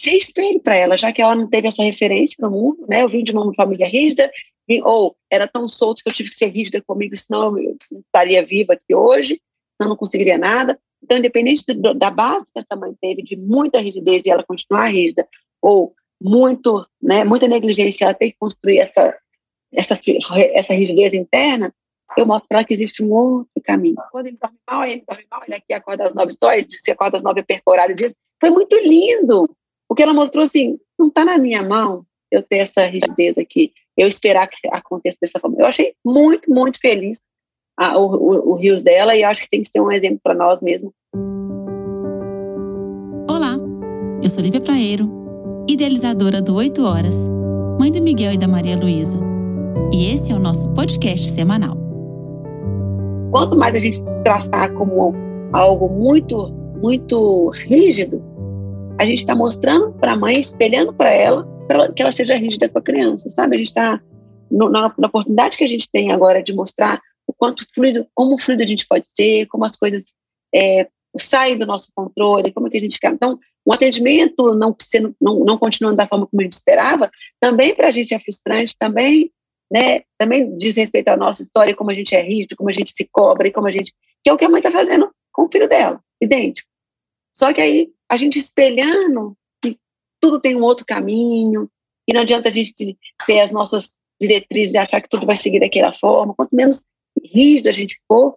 se espelhe para ela, já que ela não teve essa referência no mundo, né? Eu vim de uma família rígida, ou era tão solto que eu tive que ser rígida comigo, senão eu estaria viva aqui hoje, senão não conseguiria nada. Então, independente do, da base que essa mãe teve, de muita rigidez e ela continuar rígida, ou muito, né, muita negligência, ela tem que construir essa, essa, essa rigidez interna, eu mostro para ela que existe um outro caminho. Quando ele dorme mal, ele dorme mal, ele aqui acorda às nove só, ele disse acorda às nove percorado diz. Foi muito lindo, porque ela mostrou assim, não está na minha mão eu ter essa rigidez aqui, eu esperar que aconteça dessa forma. Eu achei muito, muito feliz a, o, o, o Rios dela e acho que tem que ser um exemplo para nós mesmo. Olá, eu sou Lívia Praeiro, idealizadora do 8 Horas, mãe do Miguel e da Maria Luísa. E esse é o nosso podcast semanal. Quanto mais a gente tratar como algo muito, muito rígido, a gente está mostrando para a mãe, espelhando para ela, pra que ela seja rígida com a criança, sabe? A gente está na, na, oportunidade que a gente tem agora de mostrar o quanto fluido, como fluido a gente pode ser, como as coisas é, saem do nosso controle, como é que a gente. Então, um atendimento não, sendo, não, não continuando da forma como a gente esperava, também para a gente é frustrante, também né, também diz respeito à nossa história, como a gente é rígido, como a gente se cobra e como a gente. que é o que a mãe está fazendo com o filho dela, idêntico. Só que aí a gente espelhando que tudo tem um outro caminho, e não adianta a gente ter as nossas diretrizes e achar que tudo vai seguir daquela forma. Quanto menos rígido a gente for,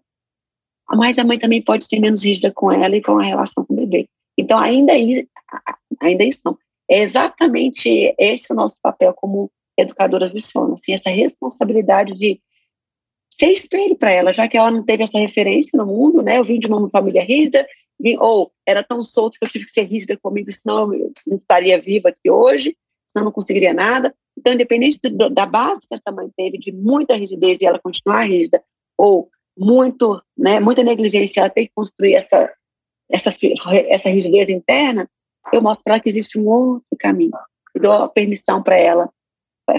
mais a mãe também pode ser menos rígida com ela e com a relação com o bebê. Então, ainda, ainda isso não. É exatamente esse o nosso papel como educadoras de sono, assim, essa responsabilidade de ser espelho para ela, já que ela não teve essa referência no mundo, né? Eu vim de uma família rígida, ou era tão solto que eu tive que ser rígida comigo, senão eu não estaria viva aqui hoje, senão não conseguiria nada. Então, independente do, da base que essa mãe teve, de muita rigidez e ela continuar rígida, ou muito, né, muita negligência, ela tem que construir essa, essa, essa rigidez interna, eu mostro para ela que existe um outro caminho. E dou a permissão para ela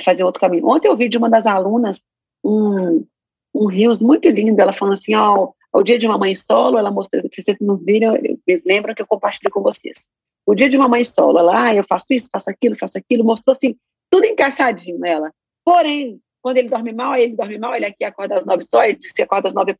fazer outro caminho. Ontem eu vi de uma das alunas um, um rios muito lindo, ela falando assim, ó, o dia de uma mãe solo, ela mostrou, vocês não viram, lembram que eu compartilhei com vocês. O dia de uma mãe solo, ela, ah, eu faço isso, faço aquilo, faço aquilo, mostrou assim, tudo encaixadinho nela. Porém, quando ele dorme mal, ele dorme mal, ele aqui acorda às nove só, ele se acorda às nove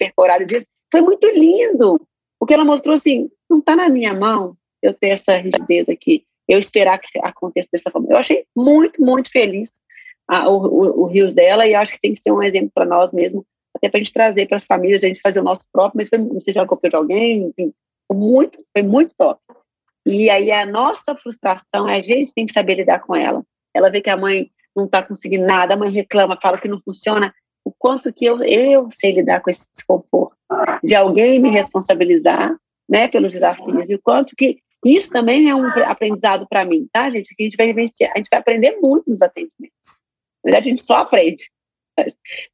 diz, foi muito lindo, porque ela mostrou assim, não está na minha mão eu ter essa rigidez aqui, eu esperar que aconteça dessa forma. Eu achei muito, muito feliz a, o, o, o, Rios dela e acho que tem que ser um exemplo para nós mesmo, até para a gente trazer para as famílias, a gente fazer o nosso próprio, mas foi, não sei se ela copiou de alguém, enfim, foi muito, foi muito top. E aí a nossa frustração, a gente tem que saber lidar com ela. Ela vê que a mãe não está conseguindo nada, a mãe reclama, fala que não funciona, o quanto que eu, eu sei lidar com esse desconforto, de alguém me responsabilizar, né, pelos desafios, e o quanto que isso também é um aprendizado para mim, tá, gente? Que a gente vai vivenciar, a gente vai aprender muito nos atendimentos. Na verdade, a gente só aprende.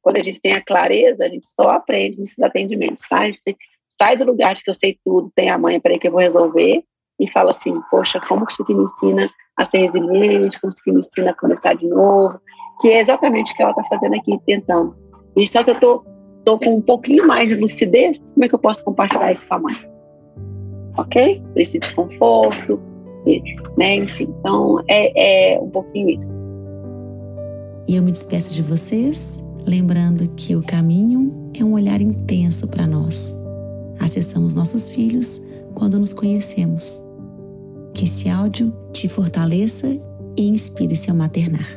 Quando a gente tem a clareza, a gente só aprende nesses atendimentos, tá? Gente sai do lugar de que eu sei tudo, tem a mãe, peraí que eu vou resolver, e fala assim, poxa, como que isso aqui me ensina a ser resiliente, como isso aqui me ensina a começar de novo, que é exatamente o que ela está fazendo aqui, tentando. E só que eu tô, tô com um pouquinho mais de lucidez, como é que eu posso compartilhar isso com a mãe? Ok? Esse desconforto, né? Enfim, então é, é um pouquinho isso. E eu me despeço de vocês, lembrando que o caminho é um olhar intenso para nós. Acessamos nossos filhos quando nos conhecemos. Que esse áudio te fortaleça e inspire seu maternar.